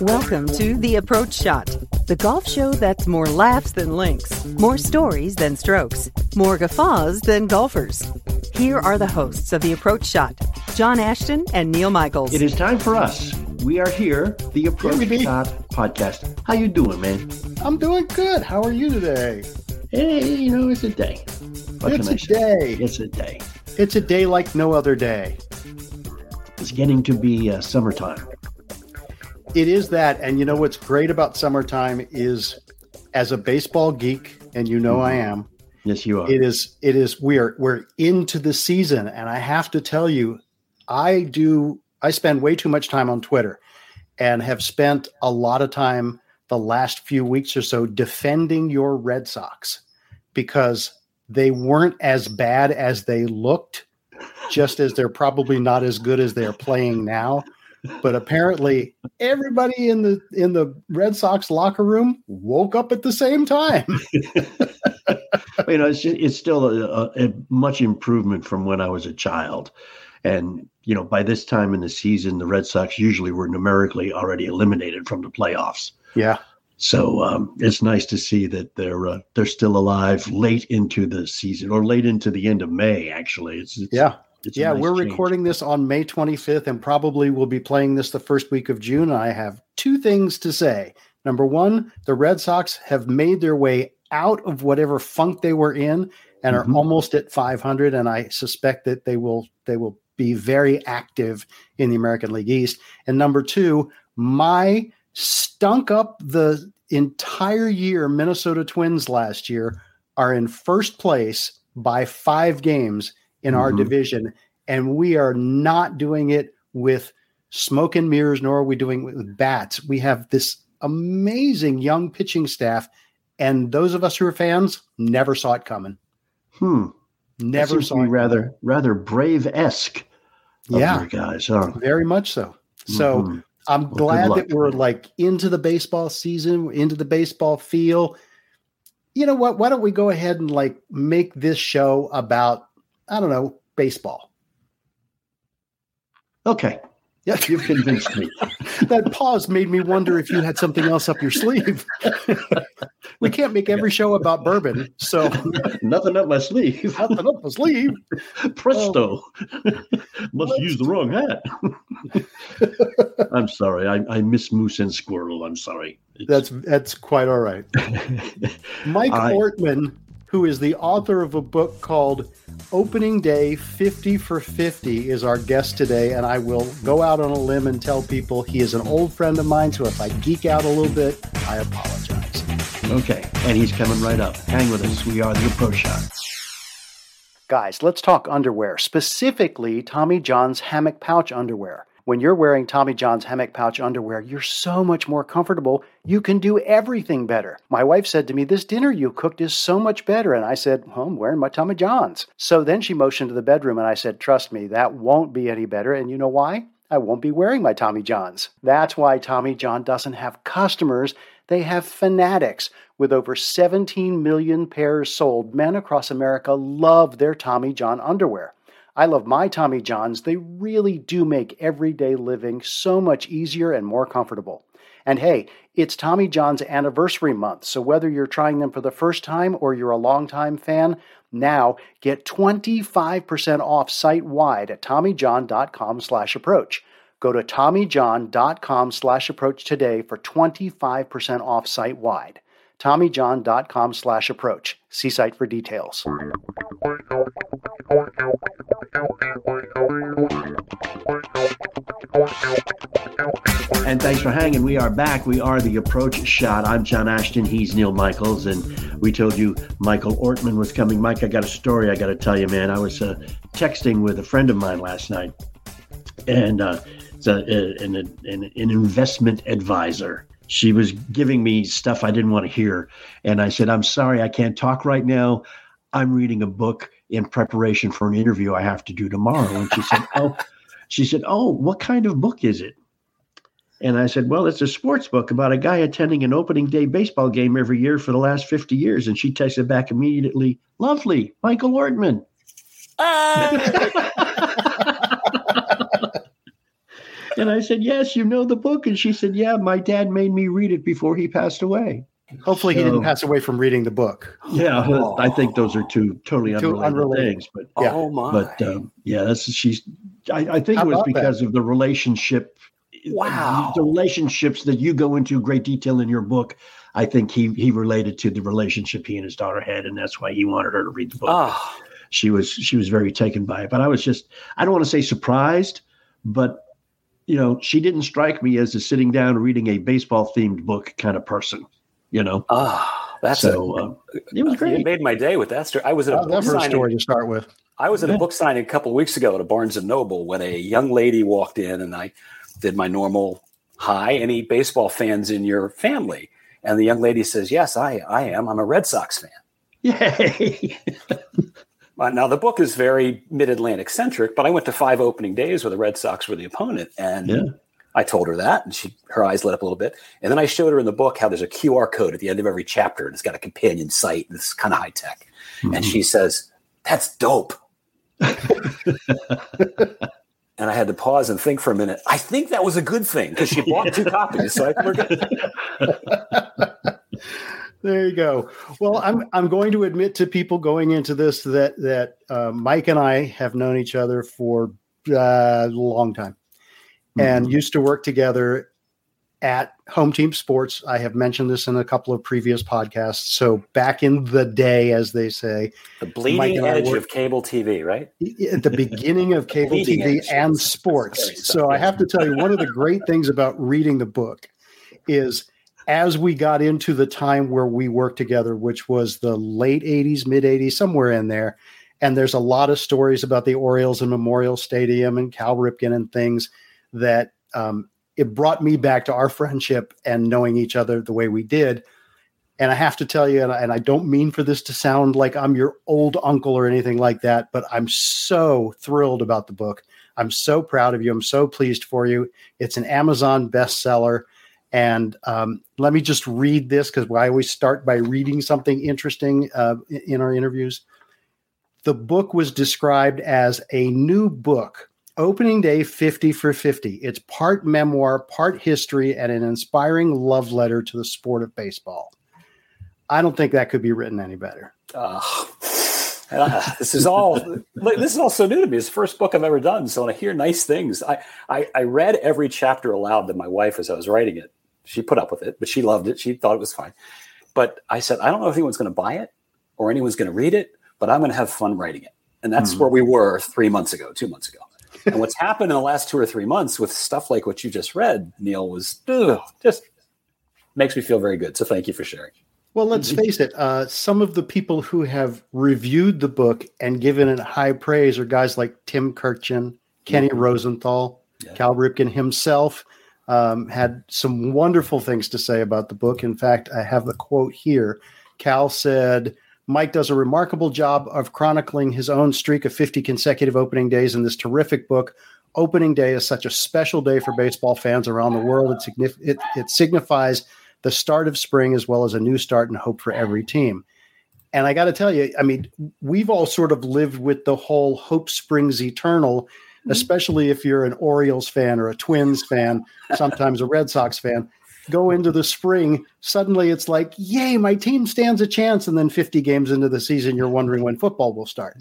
Welcome to The Approach Shot, the golf show that's more laughs than links, more stories than strokes, more guffaws than golfers. Here are the hosts of The Approach Shot, John Ashton and Neil Michaels. It is time for us. We are here, the Approach Here we be. Shot podcast. How you doing, man? I'm doing good. How are you today? Hey, you know, it's a day. What It's a day. It's a day. It's a day like no other day. It's getting to be uh, summertime. It is that, and you know what's great about summertime is, as a baseball geek, and you know I am. Yes, you are. It is. It is. We are. We're into the season, and I have to tell you, I do. I spend way too much time on Twitter, and have spent a lot of time the last few weeks or so defending your Red Sox because they weren't as bad as they looked, just as they're probably not as good as they're playing now. But apparently, everybody in the in the Red Sox locker room woke up at the same time. you know, it's just, it's still a, a, a much improvement from when I was a child. And you know, by this time in the season, the Red Sox usually were numerically already eliminated from the playoffs. Yeah, So um, it's nice to see that they're uh, they're still alive late into the season or late into the end of May. Actually, it's, it's yeah. it's yeah, nice we're change. recording this on May 25th and probably we'll be playing this the first week of June. I have two things to say. Number one, the Red Sox have made their way out of whatever funk they were in and are Mhm. almost at 500 and I suspect that they will they will be very active in the American League East. And number 2, my stunk up the entire year Minnesota Twins last year are in first place by 5 games in our Mhm. division and we are not doing it with smoke and mirrors nor are we doing it with bats we have this amazing young pitching staff and those of us who are fans never saw it coming Hmm. Never saw it rather rather brave esque. Yeah. guys. Huh? very much so so Mhm. I'm good glad that we're like into the baseball season into the baseball feel. You know what? Why don't we go ahead and like make this show about i don't know baseball? Okay, yeah you've convinced me. that pause made me wonder if you had something else up your sleeve. we can't make every show about bourbon, so Nothing up my sleeve. nothing up my sleeve. Presto! Oh. Must use the wrong hat. I'm sorry. I, I miss moose and squirrel. I'm sorry. It's- That's that's quite all right. Mike I- Ortman, who is the author of a book called Opening Day 50 for 50, is our guest today, and I will go out on a limb and tell people he is an old friend of mine. So if I geek out a little bit, I apologize. okay, and he's coming right up. Hang with us. We are the approach shot. Guys, let's talk underwear, specifically Tommy John's hammock pouch underwear. When you're wearing Tommy John's hammock pouch underwear, you're so much more comfortable. You can do everything better. My wife said to me, This dinner you cooked is so much better. And I said, Well, I'm wearing my Tommy John's. So then she motioned to the bedroom and I said, Trust me, that won't be any better. And you know why? I won't be wearing my Tommy Johns. That's why Tommy John doesn't have customers, they have fanatics. With over 17 million pairs sold, men across America love their Tommy John underwear. I love my Tommy Johns. They really do make everyday living so much easier and more comfortable. And hey, it's Tommy John's anniversary month, so whether you're trying them for the first time or you're a longtime fan, Now get 25% off site wide at TommyJohn.com slash approach. Go to TommyJohn.com slash approach today for 25% off site wide. TommyJohn.com slash approach. See site for details. And thanks for hanging. We are back. We are the approach shot. I'm John Ashton. He's Neil Michaels. And we told you Michael Ortman was coming. Mike, I got a story I got to tell you, man. I was uh, texting with a friend of mine last night, and uh, it's a, a, an, an, an investment advisor she was giving me stuff I didn't want to hear. And I said, I'm sorry, I can't talk right now. I'm reading a book in preparation for an interview I have to do tomorrow. And she said, Oh, she said, Oh, what kind of book is it? And I said, Well, it's a sports book about a guy attending an opening day baseball game every year for the last 50 years. And she texted back immediately, Lovely, Michael Ortman. Uh. and I said, Yes, you know the book. And she said, Yeah, my dad made me read it before he passed away. Hopefully, he didn't pass away from reading the book. Yeah, oh. I think those are two totally unrelated, unrelated. things. But yeah, oh my. but um, yeah, that's she's. I, I think How it was because that? of the relationship. Wow, the relationships that you go into great detail in your book. I think he he related to the relationship he and his daughter had, and that's why he wanted her to read the book. Oh. She was she was very taken by it, but I was just I don't want to say surprised, but you know she didn't strike me as a sitting down reading a baseball themed book kind of person you know. Ah, that's so. A, uh, it was great. It made my day with that story. I was at a book signing, story to start with. I was at a book signing a couple weeks ago at a Barnes and Noble when a young lady walked in, and I did my normal hi. Any baseball fans in your family? And the young lady says, "Yes, I, I am. I'm a Red Sox fan." Yay! now the book is very mid-Atlantic centric, but I went to five opening days where the Red Sox were the opponent, and yeah. I told her that, and she her eyes lit up a little bit. And then I showed her in the book how there's a QR code at the end of every chapter, and it's got a companion site, and it's kind of high tech. Mm-hmm. And she says, "That's dope." and I had to pause and think for a minute. I think that was a good thing because she bought two copies, so I good. there you go. Well, I'm I'm going to admit to people going into this that that uh, Mike and I have known each other for uh, a long time and mm-hmm. used to work together at Home Team Sports. I have mentioned this in a couple of previous podcasts. So back in the day, as they say, the bleeding edge worked, of cable TV, right? At the beginning of cable TV edge. and sports. So I have to tell you, one of the great things about reading the book is as we got into the time where we worked together, which was the late 80s, mid 80s, somewhere in there. And there's a lot of stories about the Orioles and Memorial Stadium and Cal Ripken and things that um, it brought me back to our friendship and knowing each other the way we did. And I have to tell you, and I, and I don't mean for this to sound like I'm your old uncle or anything like that, but I'm so thrilled about the book. I'm so proud of you. I'm so pleased for you. It's an Amazon bestseller. And um, let me just read this because I always start by reading something interesting uh, in our interviews. The book was described as a new book Opening Day 50 for 50. It's part memoir, part history, and an inspiring love letter to the sport of baseball. I don't think that could be written any better. Uh, this is all this is all so new to me. It's the first book I've ever done. So when I hear nice things, I, I, I read every chapter aloud to my wife as I was writing it. She put up with it, but she loved it. She thought it was fine. But I said, I don't know if anyone's going to buy it or anyone's going to read it, but I'm going to have fun writing it. And that's mm-hmm. where we were three months ago, two months ago and what's happened in the last two or three months with stuff like what you just read, Neil, was ugh, just makes me feel very good. So thank you for sharing. Well, let's face it. Uh, some of the people who have reviewed the book and given it high praise are guys like Tim Kurkjian, Kenny mm-hmm. Rosenthal, yeah. Cal Ripken himself. Um, had some wonderful things to say about the book. In fact, I have the quote here. Cal said, Mike does a remarkable job of chronicling his own streak of 50 consecutive opening days in this terrific book. Opening day is such a special day for baseball fans around the world. It, signif- it, it signifies the start of spring as well as a new start and hope for every team. And I got to tell you, I mean, we've all sort of lived with the whole hope springs eternal. Mm-hmm. especially if you're an Orioles fan or a Twins fan, sometimes a Red Sox fan. go into the spring, suddenly it's like, yay, my team stands a chance. And then 50 games into the season, you're wondering when football will start.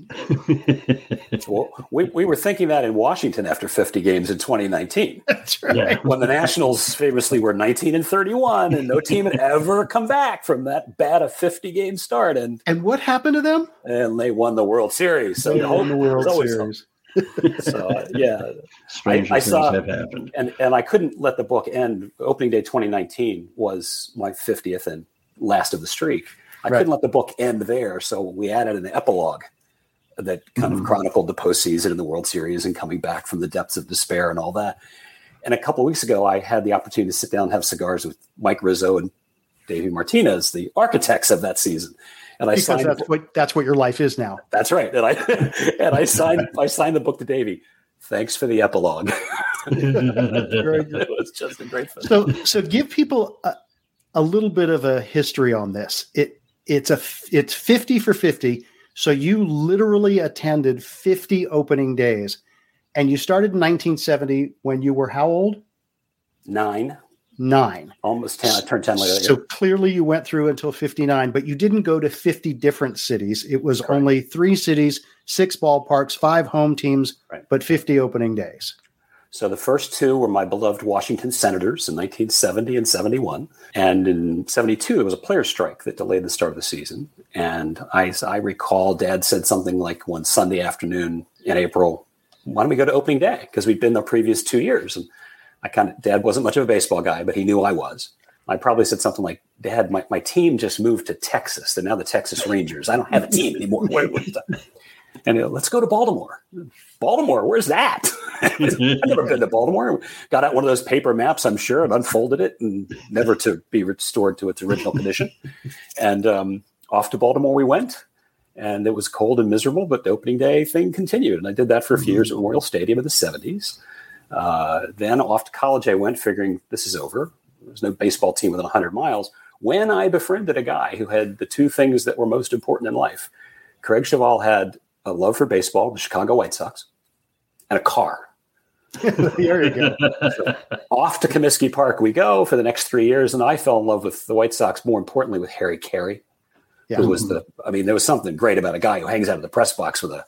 well, we, we were thinking that in Washington after 50 games in 2019. That's right. Yeah. When the Nationals famously were 19 and 31, and no team had ever come back from that bad a 50 game start. And and what happened to them? And they won the World Series. So they won the World Series so uh, yeah, Stranger I, I saw, have happened, and and I couldn't let the book end. Opening day 2019 was my 50th and last of the streak. I right. couldn't let the book end there, so we added an epilogue that kind mm-hmm. of chronicled the postseason and the World Series and coming back from the depths of despair and all that. And a couple weeks ago, I had the opportunity to sit down and have cigars with Mike Rizzo and Davey Martinez, the architects of that season. And I because signed that's what that's what your life is now. That's right. And I and I signed I signed the book to Davey. Thanks for the epilogue. it was just a great film. So so give people a, a little bit of a history on this. It it's a it's 50 for 50. So you literally attended 50 opening days. And you started in 1970 when you were how old? Nine nine. Almost 10. I turned 10 later. So clearly you went through until 59, but you didn't go to 50 different cities. It was Correct. only three cities, six ballparks, five home teams, right. but 50 opening days. So the first two were my beloved Washington Senators in 1970 and 71. And in 72, there was a player strike that delayed the start of the season. And I, I recall dad said something like one Sunday afternoon in April, why don't we go to opening day? Because we'd been the previous two years. And I kind of, dad wasn't much of a baseball guy, but he knew I was. I probably said something like, Dad, my, my team just moved to Texas. They're now the Texas Rangers. I don't have a team anymore. and you know, let's go to Baltimore. Baltimore, where's that? I've never been to Baltimore. Got out one of those paper maps, I'm sure, and unfolded it, and never to be restored to its original condition. And um, off to Baltimore we went. And it was cold and miserable, but the opening day thing continued. And I did that for a few years at Memorial Stadium in the 70s. Uh, then off to college I went, figuring this is over. There's no baseball team within 100 miles. When I befriended a guy who had the two things that were most important in life, Craig Cheval had a love for baseball, the Chicago White Sox, and a car. there you go. so off to Comiskey Park we go for the next three years, and I fell in love with the White Sox. More importantly, with Harry Caray, yeah. who was the. I mean, there was something great about a guy who hangs out of the press box with a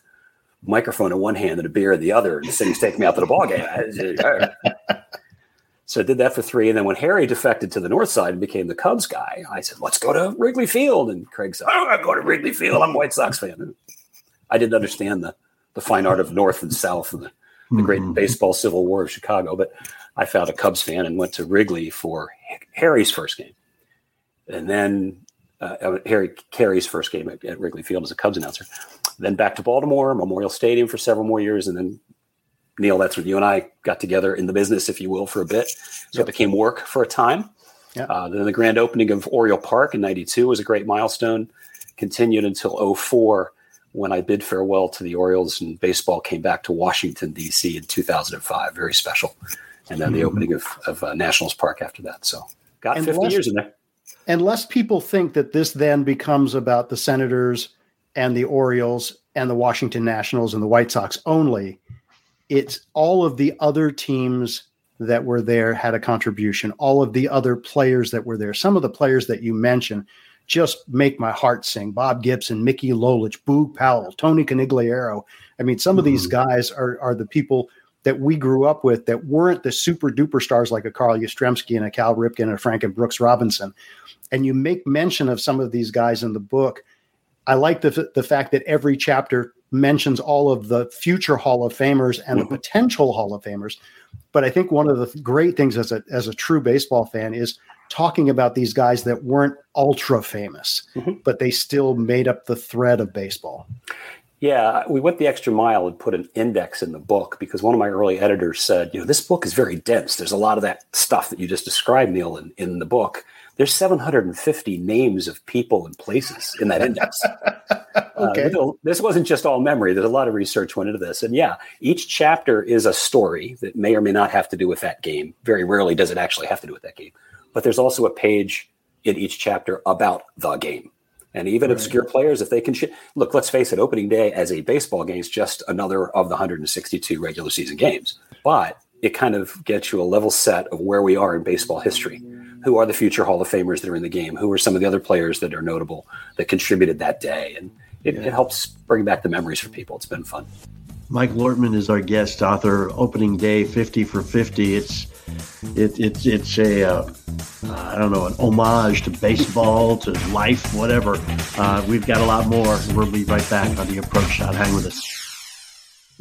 microphone in one hand and a beer in the other, and the taking me out to the ball game. so I did that for three, and then when Harry defected to the north side and became the Cubs guy, I said, "Let's go to Wrigley Field." And Craig said, "I'm going to go to Wrigley Field. I'm a White Sox fan." I didn't understand the the fine art of North and South and the, the great mm-hmm. baseball civil war of Chicago, but I found a Cubs fan and went to Wrigley for Harry's first game, and then uh, Harry Caray's first game at, at Wrigley Field as a Cubs announcer then back to Baltimore, Memorial Stadium for several more years, and then Neil, that's when you and I got together in the business, if you will, for a bit. So yep. it became work for a time. Yep. Uh, then the grand opening of Oriole Park in '92 was a great milestone. Continued until 04 when I bid farewell to the Orioles and baseball came back to Washington D.C. in 2005. Very special. And then mm-hmm. the opening of, of uh, Nationals Park after that. So got and 50 lest, years in there. And lest people think that this then becomes about the Senators and the Orioles and the Washington Nationals and the White Sox only. It's all of the other teams that were there had a contribution. All of the other players that were there. Some of the players that you mentioned just make my heart sing. Bob Gibson, Mickey Lolich, Boog Powell, Tony Conigliaro. I mean, some of these mm-hmm. guys are are the people that we grew up with that weren't the super duper stars like a Carl Yastrzemski and a Cal Ripken and a Frank and Brooks Robinson. And you make mention of some of these guys in the book I like the the fact that every chapter mentions all of the future Hall of Famers and mm-hmm. the potential Hall of Famers. But I think one of the great things as a as a true baseball fan is talking about these guys that weren't ultra famous, mm-hmm. but they still made up the thread of baseball. Yeah, we went the extra mile and put an index in the book because one of my early editors said, you know, this book is very dense. There's a lot of that stuff that you just described, Neil, in, in the book. There's 750 names of people and places in that index. okay. Uh, this wasn't just all memory. There's a lot of research went into this. And yeah, each chapter is a story that may or may not have to do with that game. Very rarely does it actually have to do with that game. But there's also a page in each chapter about the game. And even right. obscure players, if they can sh- look, let's face it, opening day as a baseball game is just another of the 162 regular season games. But it kind of gets you a level set of where we are in baseball history. who are the future Hall of Famers that are in the game? Who are some of the other players that are notable that contributed that day? And it, yeah. it helps bring back the memories for people. It's been fun. Michael Ortman is our guest author. Opening day, fifty for fifty. It's it, it it's a uh, I don't know an homage to baseball, to life, whatever. Uh, we've got a lot more. We'll be right back on the approach shot. Hang with us.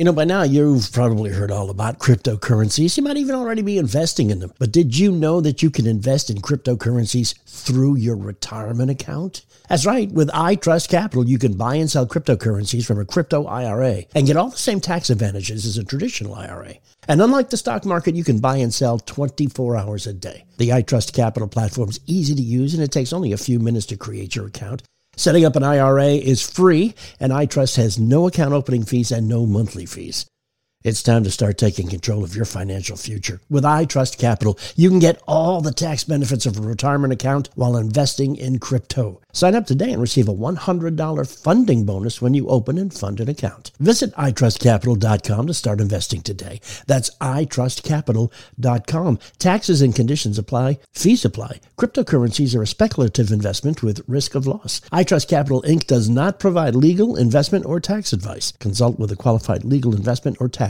You know, by now you've probably heard all about cryptocurrencies. You might even already be investing in them. But did you know that you can invest in cryptocurrencies through your retirement account? That's right. With iTrust Capital, you can buy and sell cryptocurrencies from a crypto IRA and get all the same tax advantages as a traditional IRA. And unlike the stock market, you can buy and sell 24 hours a day. The iTrust Capital platform is easy to use and it takes only a few minutes to create your account. Setting up an IRA is free, and iTrust has no account opening fees and no monthly fees. It's time to start taking control of your financial future. With iTrust Capital, you can get all the tax benefits of a retirement account while investing in crypto. Sign up today and receive a $100 funding bonus when you open and fund an account. Visit itrustcapital.com to start investing today. That's itrustcapital.com. Taxes and conditions apply. Fees apply. Cryptocurrencies are a speculative investment with risk of loss. iTrust Capital Inc. does not provide legal, investment, or tax advice. Consult with a qualified legal investment or tax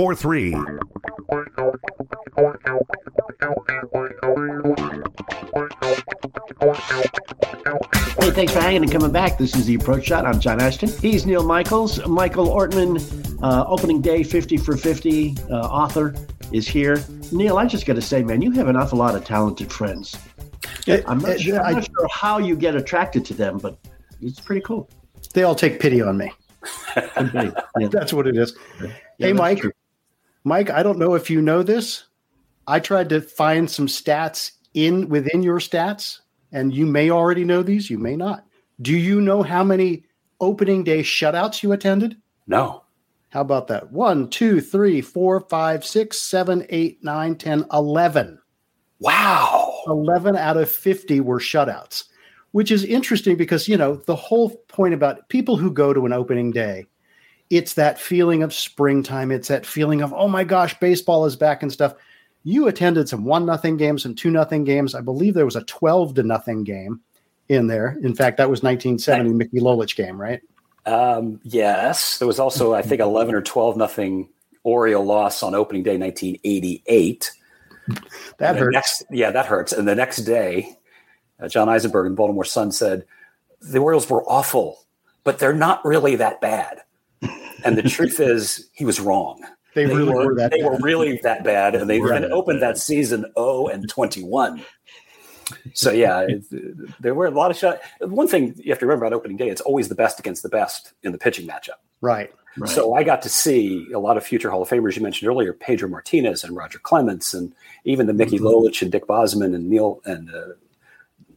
443. Hey, thanks for hanging and coming back. This is the Approach Shot. I'm John Ashton. He's Neil Michaels. Michael Ortman, uh, opening day 50 for 50 uh, author, is here. Neil, I just got to say, man, you have an awful lot of talented friends. I'm not, sure, I'm not sure how you get attracted to them, but it's pretty cool. They all take pity on me. yeah. That's what it is. Yeah, hey, Mike. True. Mike, I don't know if you know this. I tried to find some stats in within your stats, and you may already know these, you may not. Do you know how many opening day shutouts you attended? No. How about that? One, two, three, four, five, six, seven, eight, nine, ten, eleven. Wow. 11 out of 50 were shutouts, which is interesting because, you know, the whole point about people who go to an opening day it's that feeling of springtime. It's that feeling of, oh my gosh, baseball is back and stuff. You attended some one nothing games some two nothing games. I believe there was a 12 to nothing game in there. In fact, that was 1970 Mickey Lolich game, right? Um, yes. There was also, I think, 11 or 12 nothing Oriole loss on opening day 1988. That hurts. Next, yeah, that hurts. And the next day, uh, John Eisenberg in Baltimore Sun said, the Orioles were awful, but they're not really that bad and the truth is, he was wrong. They, they really were, were that. They bad. were really that bad, and they right. opened that season 0 and 21. So yeah, there were a lot of shots. One thing you have to remember about opening day: it's always the best against the best in the pitching matchup. Right. right. So I got to see a lot of future Hall of Famers you mentioned earlier: Pedro Martinez and Roger Clemens, and even the Mickey mm-hmm. Lolich and Dick Bosman and Neil and uh,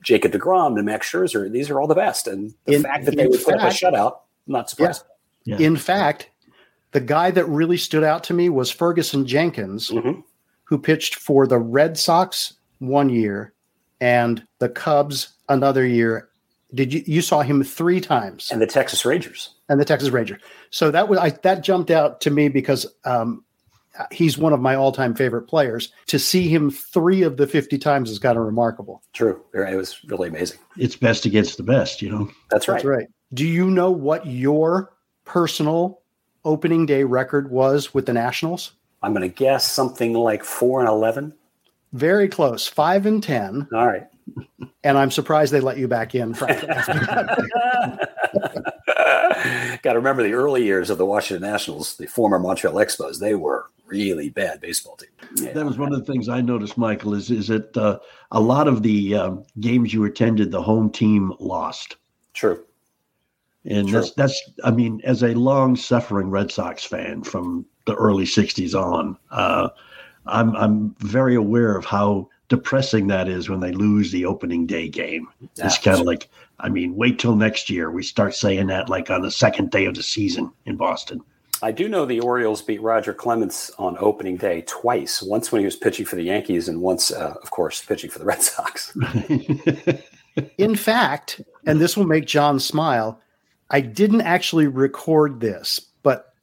Jacob deGrom and Max Scherzer. These are all the best, and the in, fact that they would fact, put up a shutout, not surprising. Yeah. Yeah. In fact, the guy that really stood out to me was Ferguson Jenkins, mm-hmm. who pitched for the Red Sox one year and the Cubs another year. Did you you saw him three times? And the Texas Rangers. And the Texas Rangers. So that was I, that jumped out to me because um, he's one of my all-time favorite players. To see him three of the 50 times is kind of remarkable. True. It was really amazing. It's best against the best, you know. That's right. That's right. Do you know what your personal opening day record was with the Nationals? I'm going to guess something like four and eleven. Very close, five and ten. All right. And I'm surprised they let you back in. Frankly, Got to remember the early years of the Washington Nationals, the former Montreal Expos. They were really bad baseball team. Yeah. That was one of the things I noticed, Michael. Is is that uh, a lot of the um, games you attended, the home team lost. True. And that's that's I mean, as a long suffering Red Sox fan from the early '60s on, uh, I'm I'm very aware of how depressing that is when they lose the opening day game. It's kind of like, I mean, wait till next year. We start saying that like on the second day of the season in Boston. I do know the Orioles beat Roger Clemens on opening day twice. Once when he was pitching for the Yankees, and once, uh, of course, pitching for the Red Sox. In fact, and this will make John smile, I didn't actually record this, but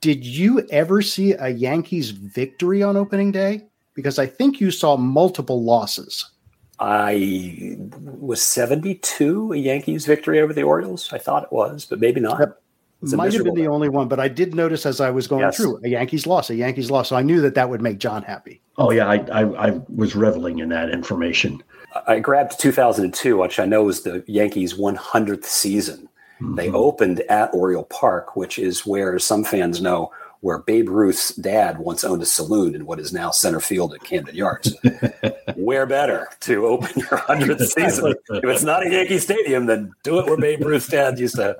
did you ever see a Yankees victory on opening day? Because I think you saw multiple losses. I was 72 a Yankees victory over the Orioles. I thought it was, but maybe not. Yep. Might have been the only one, but I did notice as I was going yes. through a Yankees loss, a Yankees loss. So I knew that that would make John happy. Oh yeah, I, I, I was reveling in that information. I grabbed 2002, which I know was the Yankees' 100th season. Mm-hmm. They opened at Oriole Park, which is where some fans know where Babe Ruth's dad once owned a saloon in what is now center field at Camden Yards. where better to open your 100th season? if it's not a Yankee Stadium, then do it where Babe Ruth's dad used to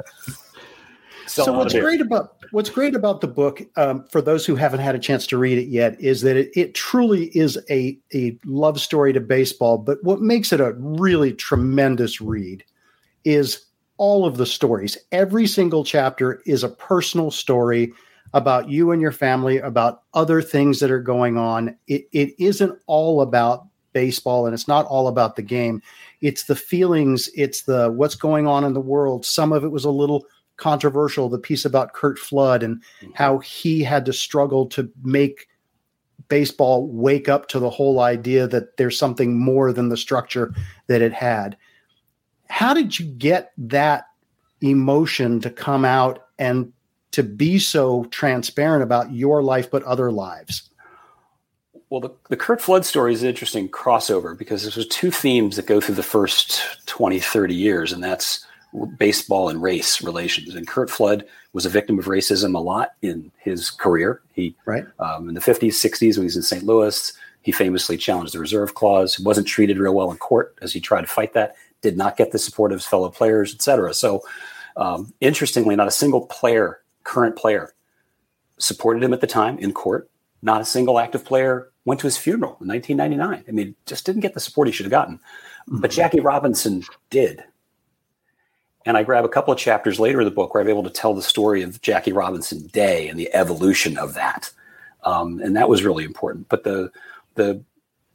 so what's great about what's great about the book um, for those who haven't had a chance to read it yet is that it, it truly is a a love story to baseball. But what makes it a really tremendous read is all of the stories. Every single chapter is a personal story about you and your family, about other things that are going on. It, it isn't all about baseball and it's not all about the game. It's the feelings, it's the what's going on in the world. Some of it was a little controversial the piece about Curt Flood and mm-hmm. how he had to struggle to make baseball wake up to the whole idea that there's something more than the structure that it had. How did you get that emotion to come out and to be so transparent about your life but other lives? Well, the, the Curt Flood story is an interesting crossover because there's two themes that go through the first 20, 30 years, and that's baseball and race relations. And Curt Flood was a victim of racism a lot in his career. He, right. Um, in the 50s, 60s, when he was in St. Louis, he famously challenged the reserve clause, He wasn't treated real well in court as he tried to fight that, did not get the support of his fellow players, etc. So, um, interestingly, not a single player, current player, supported him at the time in court. Not a single active player went to his funeral in 1999. I mean, just didn't get the support he should have gotten. Mm-hmm. But Jackie Robinson did. And I grab a couple of chapters later in the book where I'm able to tell the story of Jackie Robinson Day and the evolution of that. Um, and that was really important. But the the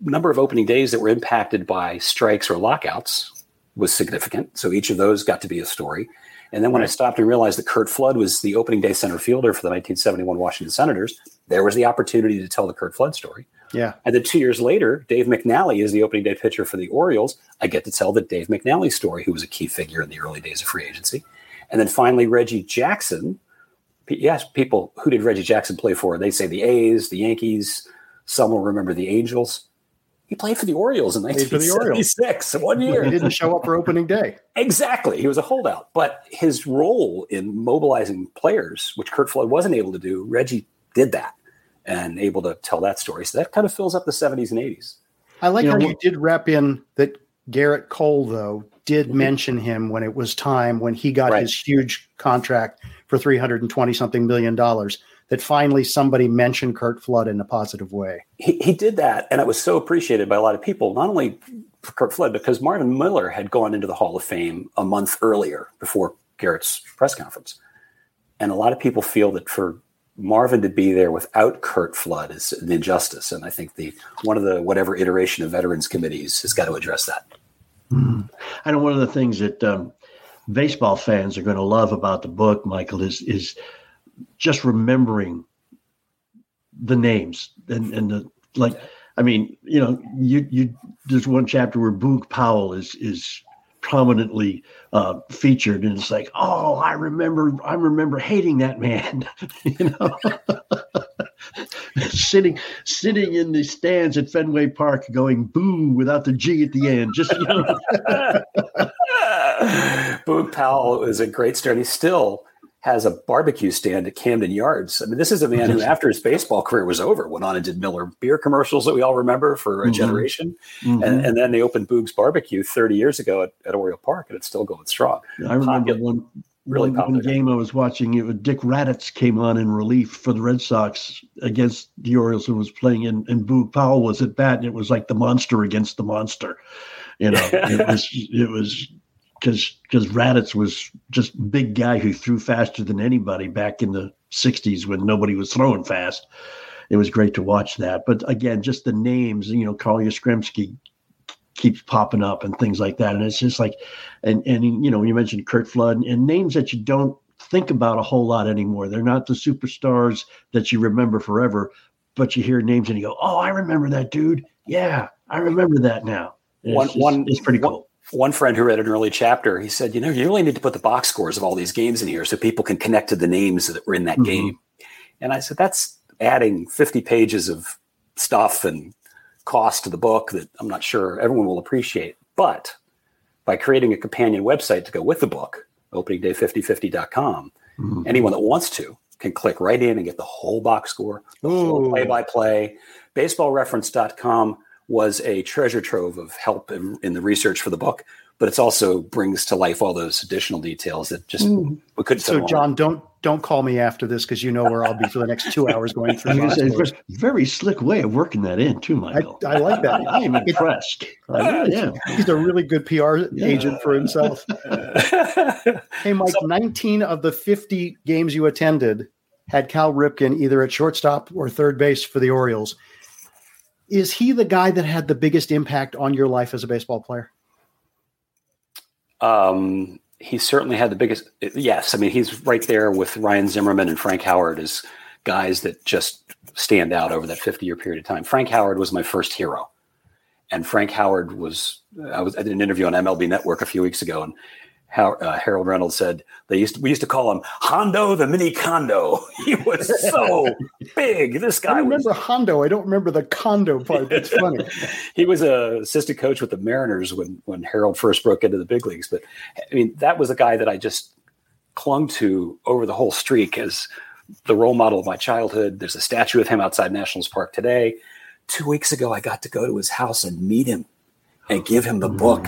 number of opening days that were impacted by strikes or lockouts was significant. So each of those got to be a story. And then when I stopped and realized that Curt Flood was the opening day center fielder for the 1971 Washington Senators, there was the opportunity to tell the Curt Flood story. Yeah. And then two years later, Dave McNally is the opening day pitcher for the Orioles. I get to tell the Dave McNally story, who was a key figure in the early days of free agency. And then finally, Reggie Jackson. Yes, people, who did Reggie Jackson play for? They say the A's, the Yankees. Some will remember the Angels. He played for the Orioles in 1976, one year. He didn't show up for opening day. Exactly. He was a holdout. But his role in mobilizing players, which Curt Flood wasn't able to do, Reggie did that and able to tell that story. So that kind of fills up the 70s and 80s. I like you how know, you did wrap in that Gerrit Cole, though, did mm-hmm. mention him when it was time when he got right. his huge contract for 320 something million dollars that finally somebody mentioned Curt Flood in a positive way. He, he did that, and it was so appreciated by a lot of people, not only for Curt Flood, because Marvin Miller had gone into the Hall of Fame a month earlier before Gerrit's press conference. And a lot of people feel that for Marvin to be there without Curt Flood is an injustice, and I think the one of the whatever iteration of veterans committees has got to address that. Mm. I know one of the things that um, baseball fans are going to love about the book, Michael, is is just remembering the names and and the like. I mean, you know, you you there's one chapter where Boog Powell is is prominently uh, featured, and it's like, oh, I remember, I remember hating that man, you know, sitting sitting in the stands at Fenway Park, going boo without the G at the end, just you know. Boog Powell is a great story. He's still has a barbecue stand at Camden Yards. I mean, this is a man who, after his baseball career was over, went on and did Miller beer commercials that we all remember for a mm-hmm. generation. Mm-hmm. And, and, then they opened Boog's Barbecue 30 years ago at, at Oriole Park, and it's still going strong. I remember one really one, popular. one game I was watching, it was Dick Radatz came on in relief for the Red Sox against the Orioles and was playing, and, and Boog Powell was at bat, and it was like the monster against the monster. You know, it was it was because because Radatz was just big guy who threw faster than anybody back in the '60s when nobody was throwing fast. It was great to watch that, but again, just the names, you know, Carl Yastrzemski keeps popping up and things like that. And it's just like, and and you know, you mentioned Curt Flood and names that you don't think about a whole lot anymore. They're not the superstars that you remember forever, but you hear names and you go, "Oh, I remember that dude. Yeah, I remember that now." And One- it's, just- one- it's pretty one- cool. One friend who read an early chapter, he said, "You know, you really need to put the box scores of all these games in here so people can connect to the names that were in that Mhm. game." And I said, "That's adding 50 pages of stuff and cost to the book that I'm not sure everyone will appreciate." But by creating a companion website to go with the book, openingday5050.com, Mhm. anyone that wants to can click right in and get the whole box score, the whole Ooh. play by play. Baseballreference.com was a treasure trove of help in, in the research for the book, but it's also brings to life all those additional details that just mm. we couldn't. So, fit all John, don't don't call me after this because you know where I'll be for the next two hours going through. I was say, box very slick way of working that in too, Michael. I like that. I'm impressed. I really am. He's a really good PR Yeah. agent for himself. Hey, Mike, 19 of the 50 games you attended had Cal Ripken either at shortstop or third base for the Orioles. Is he the guy that had the biggest impact on your life as a baseball player? um, he certainly had the biggest. Yes, I mean he's right there with Ryan Zimmerman and Frank Howard as guys that just stand out over that 50 year period of time. Frank Howard was my first hero, and Frank Howard was. I was did an interview on MLB Network a few weeks ago, and how, uh, Harold Reynolds said they used to, we used to call him Hondo the Mini Condo. He was so big. This guy I was remember Hondo. I don't remember the condo part. That's funny. he was a assistant coach with the Mariners when when Harold first broke into the big leagues. But I mean, that was a guy that I just clung to over the whole streak as the role model of my childhood. There's a statue of him outside Nationals Park today. Two weeks ago, I got to go to his house and meet him and give him the book.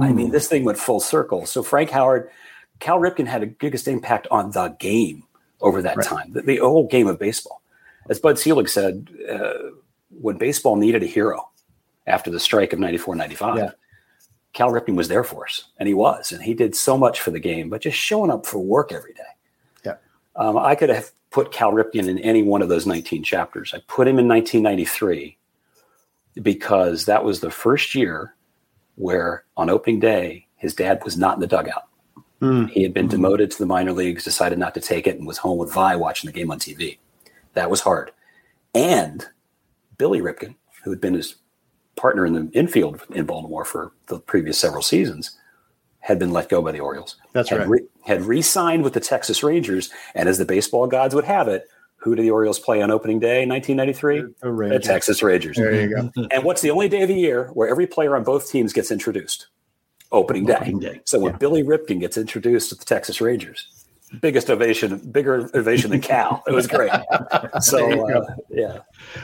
I mean, this thing went full circle. So Frank Howard, Cal Ripken had the biggest impact on the game over that Right. time, the, the whole game of baseball. As Bud Selig said, uh, when baseball needed a hero after the strike of 94 95, Yeah. Cal Ripken was there for us, and he was, and he did so much for the game, but just showing up for work every day. Yeah. Um, I could have put Cal Ripken in any one of those 19 chapters. I put him in 1993 because that was the first year where on opening day, his dad was not in the dugout. Hmm. He had been demoted to the minor leagues, decided not to take it, and was home with Vi watching the game on TV. That was hard. And Billy Ripken, who had been his partner in the infield in Baltimore for the previous several seasons, had been let go by the Orioles. That's had right. Re- had re-signed with the Texas Rangers, and as the baseball gods would have it, who did the Orioles play on opening day in 1993? The The Texas Rangers. There you go. And what's the only day of the year where every player on both teams gets introduced? Opening day. Opening day, So when yeah. Billy Ripken gets introduced to the Texas Rangers, biggest ovation, bigger ovation than Cal. It was great. So uh, yeah,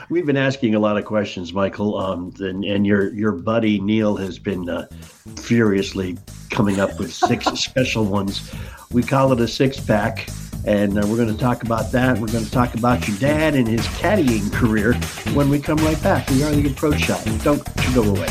We've been asking a lot of questions, Michael, um, and, and your your buddy Neil has been uh, furiously coming up with six special ones. We call it a six pack, and uh, we're going to talk about that. We're going to talk about your dad and his caddying career when we come right back. We are the approach shot. Don't you go away.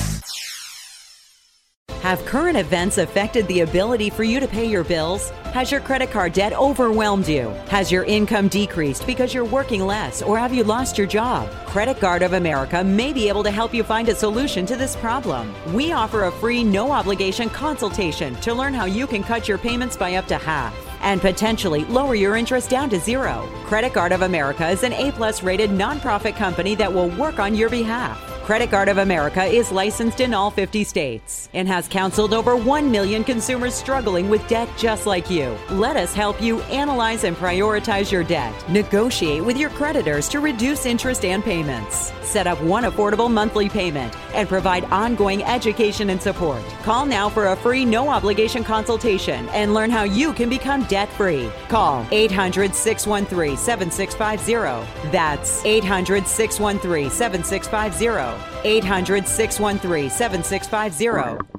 Have current events affected the ability for you to pay your bills? Has your credit card debt overwhelmed you? Has your income decreased because you're working less or have you lost your job? Credit Card of America may be able to help you find a solution to this problem. We offer a free, no obligation consultation to learn how you can cut your payments by up to half and potentially lower your interest down to zero. Credit Card of America is an A plus rated nonprofit company that will work on your behalf. Credit Card of America is licensed in all 50 states and has counseled over 1 million consumers struggling with debt just like you. Let us help you analyze and prioritize your debt, negotiate with your creditors to reduce interest and payments, set up one affordable monthly payment, and provide ongoing education and support. Call now for a free no obligation consultation and learn how you can become debt free. Call 800 613 7650. That's 800 613 7650. 800 613 7650.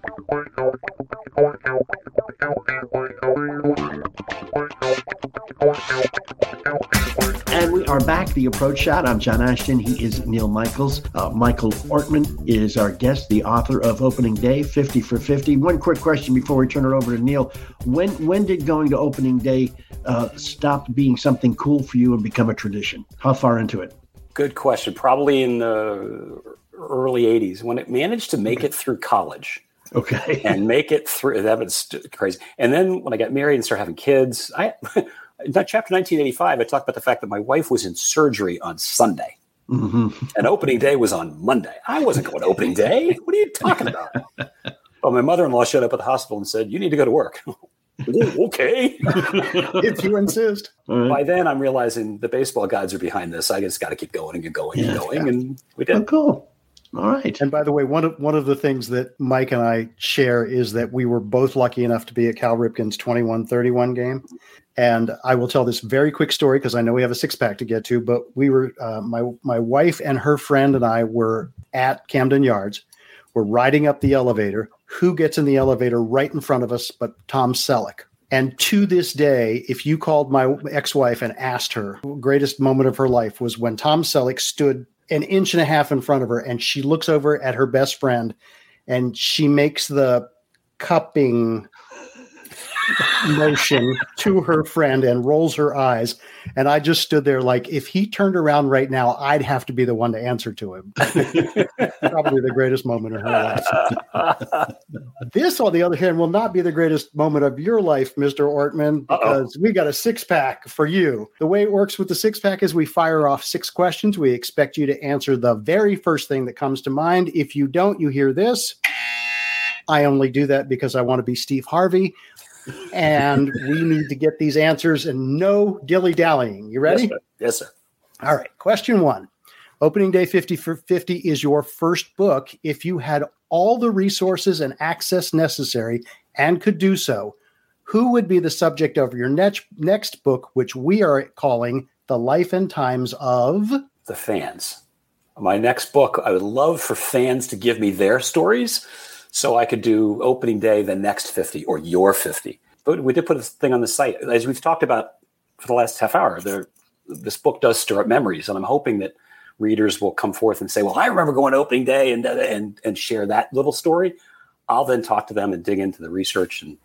And we are back. The Approach Shot. I'm John Ashton. He is Neil Michaels. Uh, Michael Ortman is our guest, the author of Opening Day, 50 for 50. One quick question before we turn it over to Neil. When when did going to Opening Day uh, stop being something cool for you and become a tradition? How far into it? Good question. Probably in the early 80s when it managed to make it through college. Okay. and make it through. That was crazy. And then when I got married and started having kids, I in chapter 1985, I talked about the fact that my wife was in surgery on Sunday. Mm-hmm. And opening day was on Monday. I wasn't going to opening day. What are you talking about? well, my mother in law showed up at the hospital and said, You need to go to work. okay. if you insist. Right. By then, I'm realizing the baseball gods are behind this. I just got to keep going and going yeah, and going. Yeah. And we did. Oh, cool. All right. And by the way, one of one of the things that Mike and I share is that we were both lucky enough to be at Cal Ripken's 21-31 game. And I will tell this very quick story because I know we have a six pack to get to. But we were uh, my my wife and her friend and I were at Camden Yards. We're riding up the elevator. Who gets in the elevator right in front of us but Tom Selleck? And to this day, if you called my ex-wife and asked her, greatest moment of her life was when Tom Selleck stood an inch and a half in front of her, and she looks over at her best friend, and she makes the cupping motion to her friend and rolls her eyes. And I just stood there like, if he turned around right now, I'd have to be the one to answer to him. Probably the greatest moment of her life. this, on the other hand, will not be the greatest moment of your life, Mr. Ortman, because Uh-oh. we got a six pack for you. The way it works with the six pack is we fire off six questions. We expect you to answer the very first thing that comes to mind. If you don't, you hear this. I only do that because I want to be Steve Harvey and we need to get these answers and no dilly dallying. You ready? Yes sir. yes, sir. All right. Question one Opening Day 50 for 50 is your first book. If you had all the resources and access necessary and could do so, who would be the subject of your next, next book, which we are calling The Life and Times of the Fans? My next book, I would love for fans to give me their stories so I could do opening day the next 50 or your 50. But we did put a thing on the site. As we've talked about for the last half hour, there, this book does stir up memories. And I'm hoping that readers will come forth and say, well, I remember going to opening day and, and, and share that little story. I'll then talk to them and dig into the research and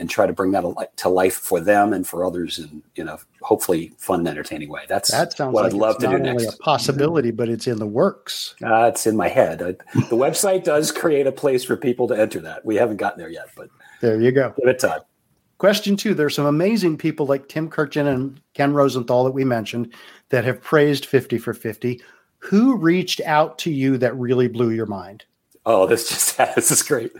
and try to bring that to life for them and for others in you know hopefully fun and entertaining way. That's that sounds what like I'd love to do next. a possibility, but it's in the works. Uh, it's in my head. I, the website does create a place for people to enter that. We haven't gotten there yet, but there you go. Give it time. Question two: There's some amazing people like Tim Kurkjian and Ken Rosenthal that we mentioned that have praised 50 for 50. Who reached out to you that really blew your mind? Oh, this just this is great.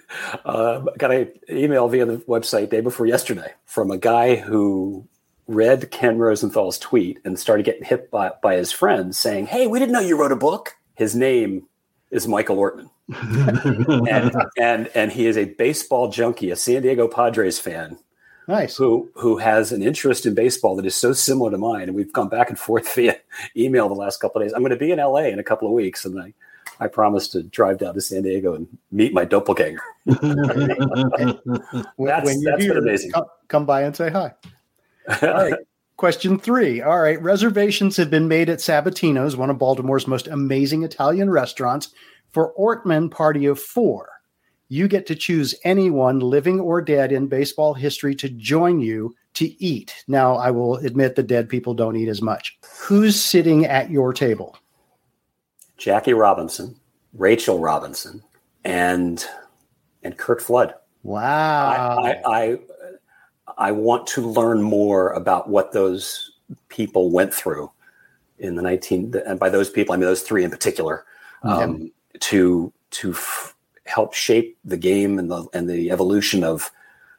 Uh, got an email via the website day before yesterday from a guy who read Ken Rosenthal's tweet and started getting hit by, by his friends saying, "Hey, we didn't know you wrote a book." His name is Michael Ortman, and and and he is a baseball junkie, a San Diego Padres fan. Nice. Who who has an interest in baseball that is so similar to mine, and we've gone back and forth via email the last couple of days. I'm going to be in LA in a couple of weeks, and I I promised to drive down to San Diego and meet my doppelganger. that's, when that's here, been amazing. Come, come, by and say hi. All right. Question three. All right. Reservations have been made at Sabatino's, one of Baltimore's most amazing Italian restaurants, for Ortman Party of Four. You get to choose anyone, living or dead, in baseball history to join you to eat. Now, I will admit the dead people don't eat as much. Who's sitting at your table? Jackie Robinson, Rachel Robinson, and and Curt Flood. Wow. I, I, I, I want to learn more about what those people went through in the 19 and by those people I mean those three in particular um, to to f- help shape the game and the and the evolution of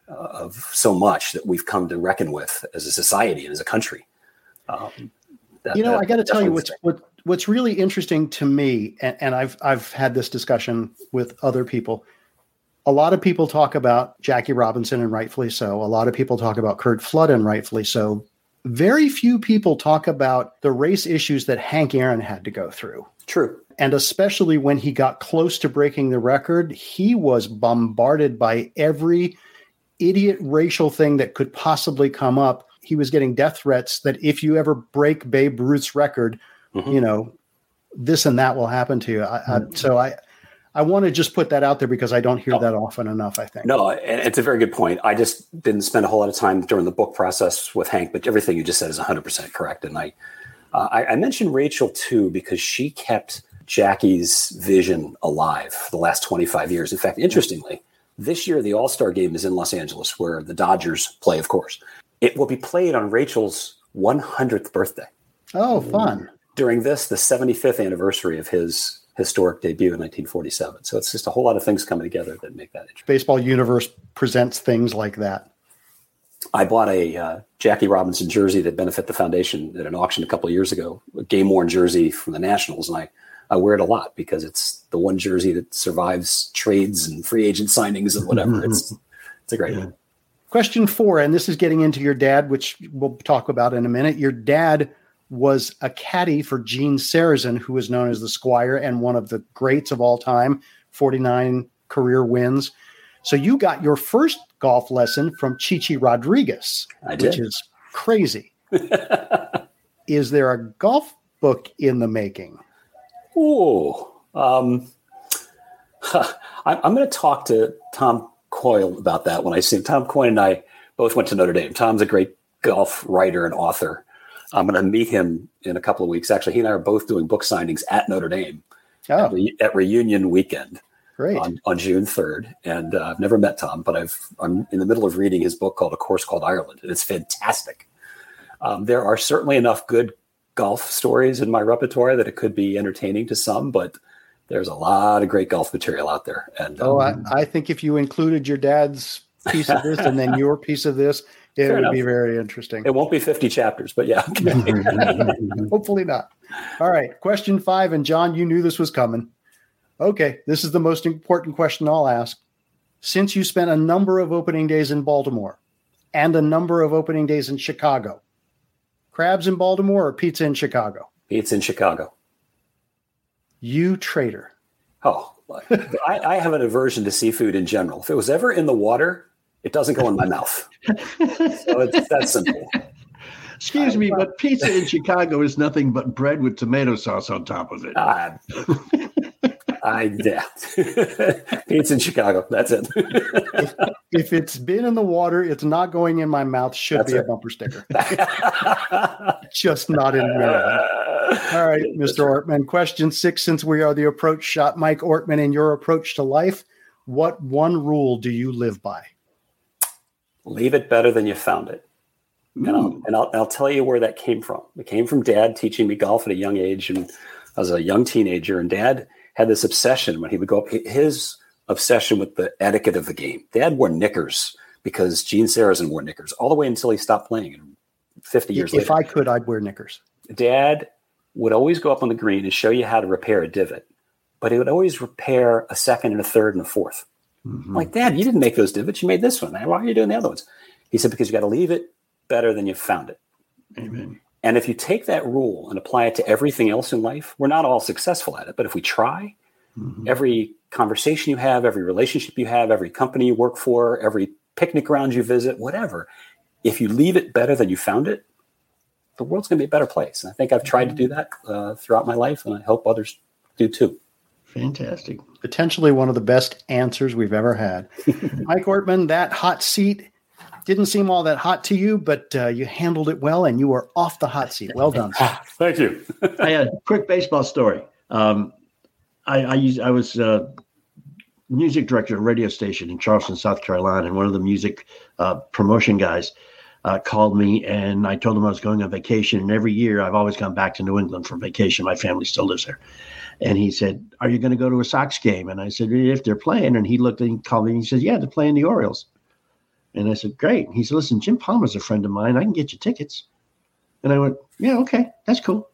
uh, of so much that we've come to reckon with as a society and as a country. Um, that, you know, I got to tell you what's what what's really interesting to me, and, and I've I've had this discussion with other people. A lot of people talk about Jackie Robinson, and rightfully so. A lot of people talk about Curt Flood, and rightfully so. Very few people talk about the race issues that Hank Aaron had to go through. True. And especially when he got close to breaking the record, he was bombarded by every idiot racial thing that could possibly come up he was getting death threats that if you ever break Babe Ruth's record, Mhm. you know, this and that will happen to you. I, I, so I, I want to just put that out there because I don't hear that often enough. I think. No, it's a very good point. I just didn't spend a whole lot of time during the book process with Hank, but everything you just said is 100% correct. And I, uh, I, I mentioned Rachel too because she kept Jackie's vision alive for the last 25 years. In fact, interestingly, this year the All Star game is in Los Angeles, where the Dodgers play, of course. It will be played on Rachel's 100th birthday. Oh, fun! During this, the 75th anniversary of his historic debut in 1947. So it's just a whole lot of things coming together that make that interesting. Baseball universe presents things like that. I bought a uh, Jackie Robinson jersey that benefit the foundation at an auction a couple of years ago, a game worn jersey from the Nationals, and I, I wear it a lot because it's the one jersey that survives trades and free agent signings and whatever. it's it's a great one. Question four, and this is getting into your dad, which we'll talk about in a minute. Your dad was a caddy for Gene Sarazen, who is known as the Squire and one of the greats of all time, 49 career wins. So you got your first golf lesson from Chichi Rodriguez, which is crazy. is there a golf book in the making? Oh, um, I'm, I'm going to talk to Tom Coyne about that when I see him. Tom Coyne and I both went to Notre Dame. Tom's a great golf writer and author. I'm going to meet him in a couple of weeks. Actually, he and I are both doing book signings at Notre Dame Oh, at, re- at reunion weekend great. on, on June 3rd. And uh, I've never met Tom, but I've, I'm in the middle of reading his book called A Course Called Ireland, and it's fantastic. Um, there are certainly enough good golf stories in my repertoire that it could be entertaining to some, but there's a lot of great golf material out there. And um, Oh, I, I think if you included your dad's piece of this and then your piece of this, it Fair would be very interesting. it won't be 50 chapters, but yeah. Hopefully not. All right. Question five. And John, you knew this was coming. Okay. This is the most important question I'll ask. Since you spent a number of opening days in Baltimore and a number of opening days in Chicago, crabs in Baltimore or pizza in Chicago? it's in Chicago. You traitor. Oh, I, I have an aversion to seafood in general. If it was ever in the water, it doesn't go in my mouth. So it's that simple. Excuse me, but pizza in Chicago is nothing but bread with tomato sauce on top of it. Uh, I yeah. Pizza in Chicago. That's it. If it's been in the water, it's not going in my mouth. Should That's be a bumper sticker. Just not in Maryland. All right, Mr. Ortman. Question six Since we are the approach shot, Mike Ortman, in your approach to life, what one rule do you live by? Leave it better than you found it. And, I'll, mm. and I'll, I'll tell you where that came from. It came from dad teaching me golf at a young age. And I was a young teenager, and dad had this obsession when he would go up, his obsession with the etiquette of the game. Dad wore knickers because Gene Sarazen wore knickers all the way until he stopped playing. 50 years If later, I could, I'd wear knickers. dad would always go up on the green and show you how to repair a divot, but he would always repair a second and a third and a 4th Mm-hmm. I'm like, Dad, you didn't make those divots. You made this one. Why are you doing the other ones? He said, because you got to leave it better than you found it. Amen. And if you take that rule and apply it to everything else in life, we're not all successful at it. But if we try, mm-hmm. every conversation you have, every relationship you have, every company you work for, every picnic ground you visit, whatever, if you leave it better than you found it, the world's going to be a better place. And I think I've tried to mm-hmm. do that uh, throughout my life, and I hope others do too. Fantastic. Potentially one of the best answers we've ever had. Mike Ortman, that hot seat didn't seem all that hot to you, but uh, you handled it well and you were off the hot seat. Well done. sir. Thank you. I had a quick baseball story. Um, I, I, used, I was uh, music director at a radio station in Charleston, South Carolina, and one of the music uh, promotion guys uh, called me, and I told him I was going on vacation. And every year, I've always gone back to New England for vacation. My family still lives there. And he said, "Are you going to go to a Sox game?" And I said, "If they're playing." And he looked and he called me and he said, "Yeah, they're playing the Orioles." And I said, "Great." He said, "Listen, Jim Palmer's a friend of mine. I can get you tickets." And I went, "Yeah, okay, that's cool."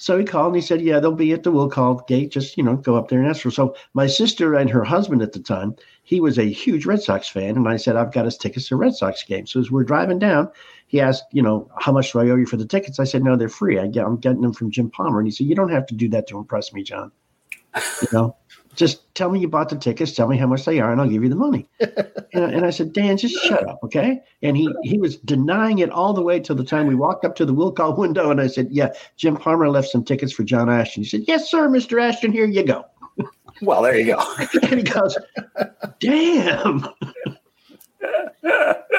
So he called and he said, Yeah, they'll be at the will call gate. Just, you know, go up there and ask for. So my sister and her husband at the time, he was a huge Red Sox fan. And I said, I've got us tickets to Red Sox game. So as we're driving down, he asked, you know, how much do I owe you for the tickets? I said, No, they're free. I get I'm getting them from Jim Palmer. And he said, You don't have to do that to impress me, John. You know? just tell me you bought the tickets. Tell me how much they are, and I'll give you the money. and, and, I said, Dan, just shut up, okay? And he he was denying it all the way till the time we walked up to the will call window, and I said, Yeah, Jim Palmer left some tickets for John Ashton. He said, Yes, sir, Mr. Ashton. Here you go. Well, there you go. and he goes, Damn.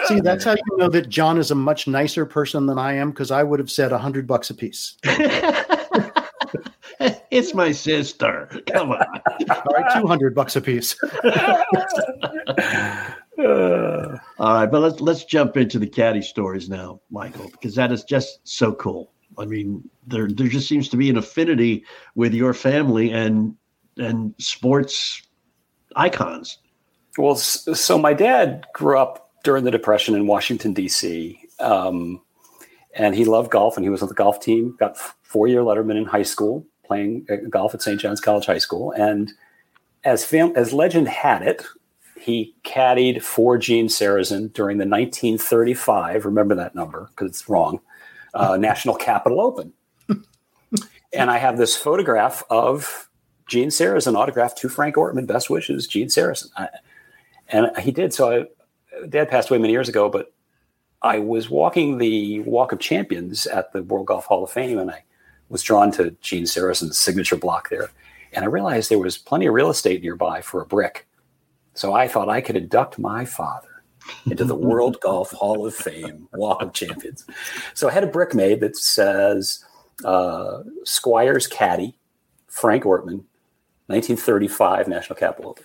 See, that's how you know that John is a much nicer person than I am because I would have said a hundred bucks a piece. it's my sister. Come on. All right, two hundred bucks a piece. All right, but let's let's jump into the caddy stories now, Michael, because that is just so cool. I mean, there there just seems to be an affinity with your family and and sports icons. Well, so my dad grew up during the Depression in Washington D.C. Um, and he loved golf, and he was on the golf team. Got four year letterman in high school, playing uh, golf at St. John's College High School. And as fam- as legend had it, he caddied for Gene Sarazen during the 1935. Remember that number because it's wrong. Uh, National Capital Open. and I have this photograph of Gene Sarazen autographed to Frank Ortman. Best wishes, Gene Sarazen. I, and he did. So I, Dad passed away many years ago, but I was walking the Walk of Champions at the World Golf Hall of Fame, and I was drawn to Gene Sarazen's signature block there. And I realized there was plenty of real estate nearby for a brick. So I thought I could induct my father into the World Golf Hall of Fame Walk of Champions. So I had a brick made that says uh, Squires Caddy, Frank Ortman, 1935 National Capital.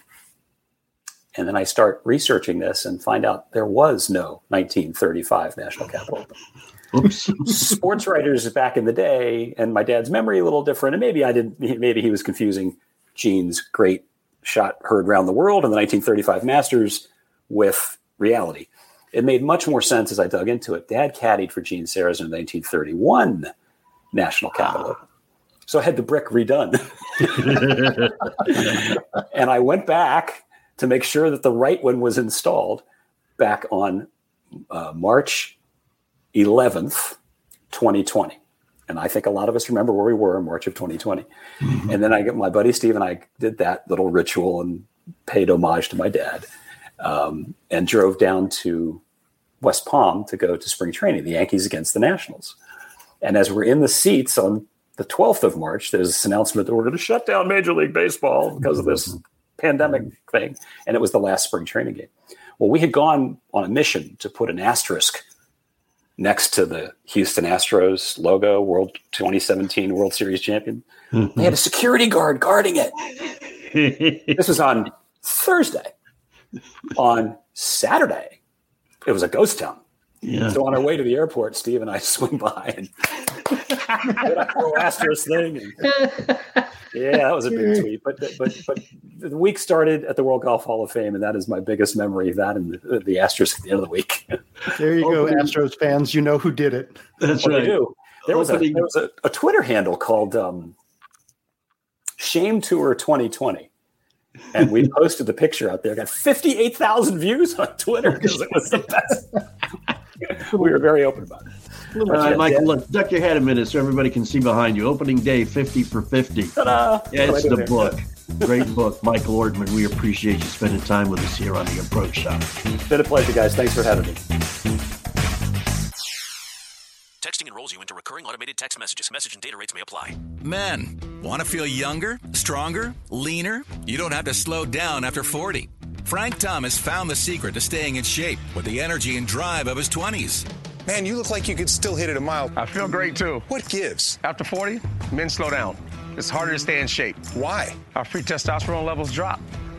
And then I start researching this and find out there was no 1935 National Capital Open. Oops. Sports writers back in the day, and my dad's memory a little different. And maybe I did. Maybe he was confusing Gene's great shot heard around the world in the 1935 Masters with reality. It made much more sense as I dug into it. Dad caddied for Gene Sarazen in the 1931 National Capital Open. So I had the brick redone. and I went back to make sure that the right one was installed back on uh, March 11th, 2020. And I think a lot of us remember where we were in March of 2020. Mm-hmm. And then I get my buddy Steve and I did that little ritual and paid homage to my dad um, and drove down to West Palm to go to spring training, the Yankees against the Nationals. And as we're in the seats on the 12th of March, there's this announcement that we're going to shut down Major League Baseball because of this pandemic thing. And it was the last spring training game. Well, we had gone on a mission to put an asterisk next to the Houston Astros logo, World 2017 World Series champion. Mm-hmm. They had a security guard guarding it. this was on Thursday. On Saturday, it was a ghost town. Yeah. So on our way to the airport, Steve and I swing by and did a little asterisk thing. And, yeah, that was a big tweet. But but but the week started at the World Golf Hall of Fame, and that is my biggest memory of that and the, the asterisk at the end of the week. There you go, Astros fans. You know who did it. That's well, right. Do. There was, a, there was a, a Twitter handle called um, Shame Tour 2020 and we posted the picture out there. Got fifty eight thousand views on Twitter because it was the best. we were very open about it. All right, uh, Michael, look, duck your head a minute so everybody can see behind you. Opening day, 50 for 50. Ta-da! Yeah, it's the book. Great book. Michael Ortman. we appreciate you spending time with us here on The Approach Shot. It's been a pleasure, guys. Thanks for having me. Texting enrolls you into recurring automated text messages. Message and data rates may apply. Men, want to feel younger, stronger, leaner? You don't have to slow down after 40. Frank Thomas found the secret to staying in shape with the energy and drive of his 20s. Man, you look like you could still hit it a mile. I feel great too. What gives? After 40, men slow down. It's harder to stay in shape. Why? Our free testosterone levels drop.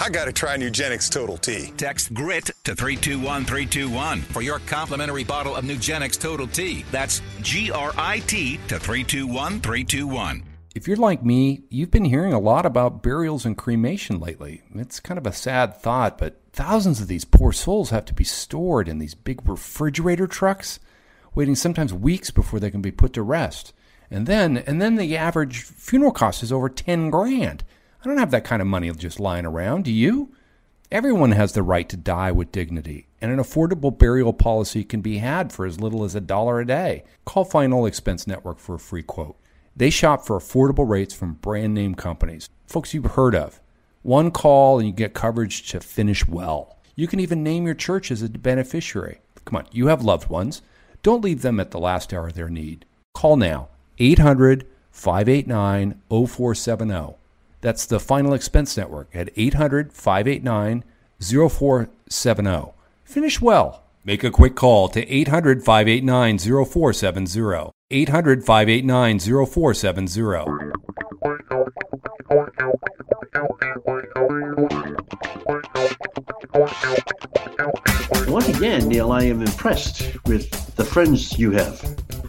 I got to try Nugenix Total T. Text GRIT to 321321 for your complimentary bottle of Nugenix Total T. That's G R I T to 321321. If you're like me, you've been hearing a lot about burials and cremation lately. It's kind of a sad thought, but thousands of these poor souls have to be stored in these big refrigerator trucks, waiting sometimes weeks before they can be put to rest. And then, and then the average funeral cost is over 10 grand. I don't have that kind of money just lying around, do you? Everyone has the right to die with dignity, and an affordable burial policy can be had for as little as a dollar a day. Call Final Expense Network for a free quote. They shop for affordable rates from brand name companies, folks you've heard of. One call and you get coverage to finish well. You can even name your church as a beneficiary. Come on, you have loved ones. Don't leave them at the last hour of their need. Call now 800 589 0470. That's the Final Expense Network at 800 589 0470. Finish well. Make a quick call to 800 589 0470. 800 589 0470. Once again, Neil, I am impressed with the friends you have.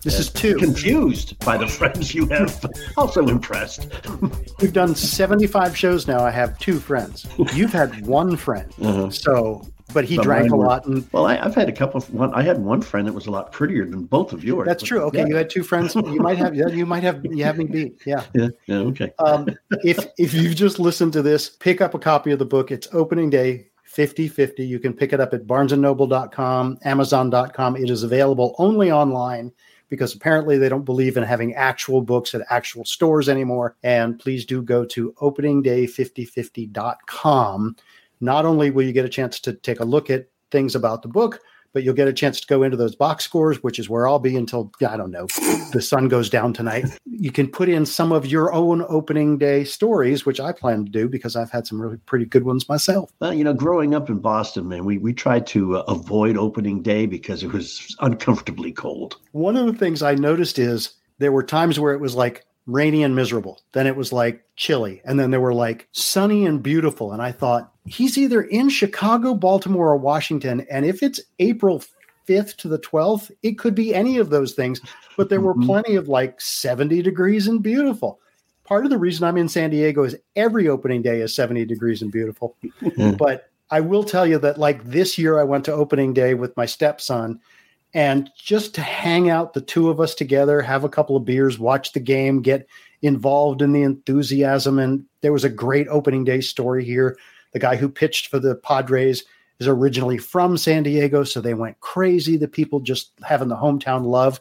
This is two. Confused by the friends you have. also impressed. We've done 75 shows now. I have two friends. You've had one friend. Uh-huh. So, but he But drank a were- lot. And well, I, I've had a couple. Of, one, I had one friend that was a lot prettier than both of yours. that's true. Okay. yeah. You had two friends. You might have, yeah, you might have, you have me beat. Yeah. Yeah, yeah, okay. Um, if if you've just listened to this, pick up a copy of the book. It's opening day 50-50. You can pick it up at barnesandnoble.com, amazon.com. It is available only online because apparently they don't believe in having actual books at actual stores anymore. And please do go to openingday5050.com. Not only will you get a chance to take a look at things about the book, but you'll get a chance to go into those box scores, which is where I'll be until I don't know the sun goes down tonight. You can put in some of your own opening day stories, which I plan to do because I've had some really pretty good ones myself. Well, you know, growing up in Boston, man, we, we tried to uh, avoid opening day because it was uncomfortably cold. One of the things I noticed is there were times where it was like rainy and miserable. Then it was like chilly. And then there were like sunny and beautiful. And I thought, he's either in Chicago, Baltimore, or Washington. And if it's April 5th to the 12th, it could be any of those things. But there were mm-hmm. plenty of like 70 degrees and beautiful. Part of the reason I'm in San Diego is every opening day is 70 degrees and beautiful. but I will tell you that like this year, I went to opening day with my stepson and just to hang out the two of us together have a couple of beers watch the game get involved in the enthusiasm. And there was a great opening day story here. The guy who pitched for the padres is originally from san diego so they went crazy. The people just having the hometown love.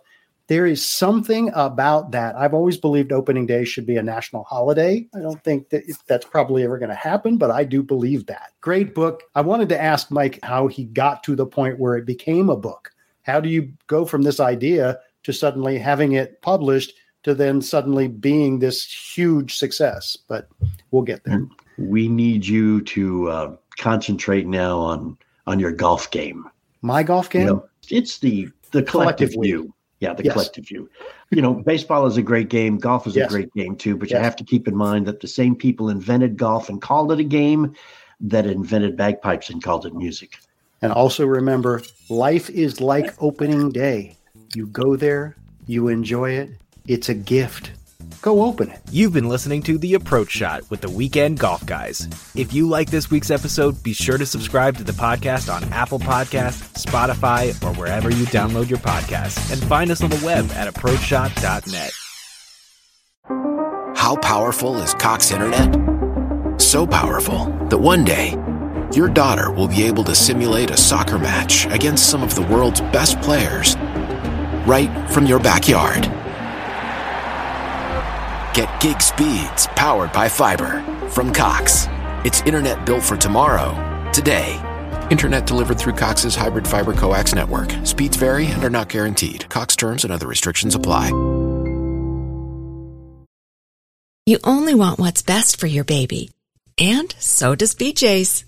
There is something about that. I've always believed opening day should be a national holiday. I don't think that that's probably ever going to happen but i do believe that. Great book. I wanted to ask mike how he got to the point where it became a book how do you go from this idea to suddenly having it published to then suddenly being this huge success but we'll get there We need you to uh, concentrate now on on your golf game. my golf game You know, it's the the collective view. Yeah, the Yes. collective view. You know, baseball is a great game. Golf is Yes. a great game too. But Yes. you have to keep in mind that the same people invented golf and called it a game that invented bagpipes and called it music. And also remember life is like opening day you go there you enjoy it it's a gift go open it You've been listening to The Approach Shot with the Weekend Golf Guys. If you like this week's episode, be sure to subscribe to the podcast on Apple Podcasts, Spotify, or wherever you download your podcasts. And find us on the web at approachshot.net. How powerful is Cox Internet? So powerful that one day, your daughter will be able to simulate a soccer match against some of the world's best players right from your backyard. Get gig speeds powered by fiber from Cox. It's internet built for tomorrow, today. Internet delivered through Cox's hybrid fiber coax network. Speeds vary and are not guaranteed. Cox terms and other restrictions apply. You only want what's best for your baby. And so does BJ's.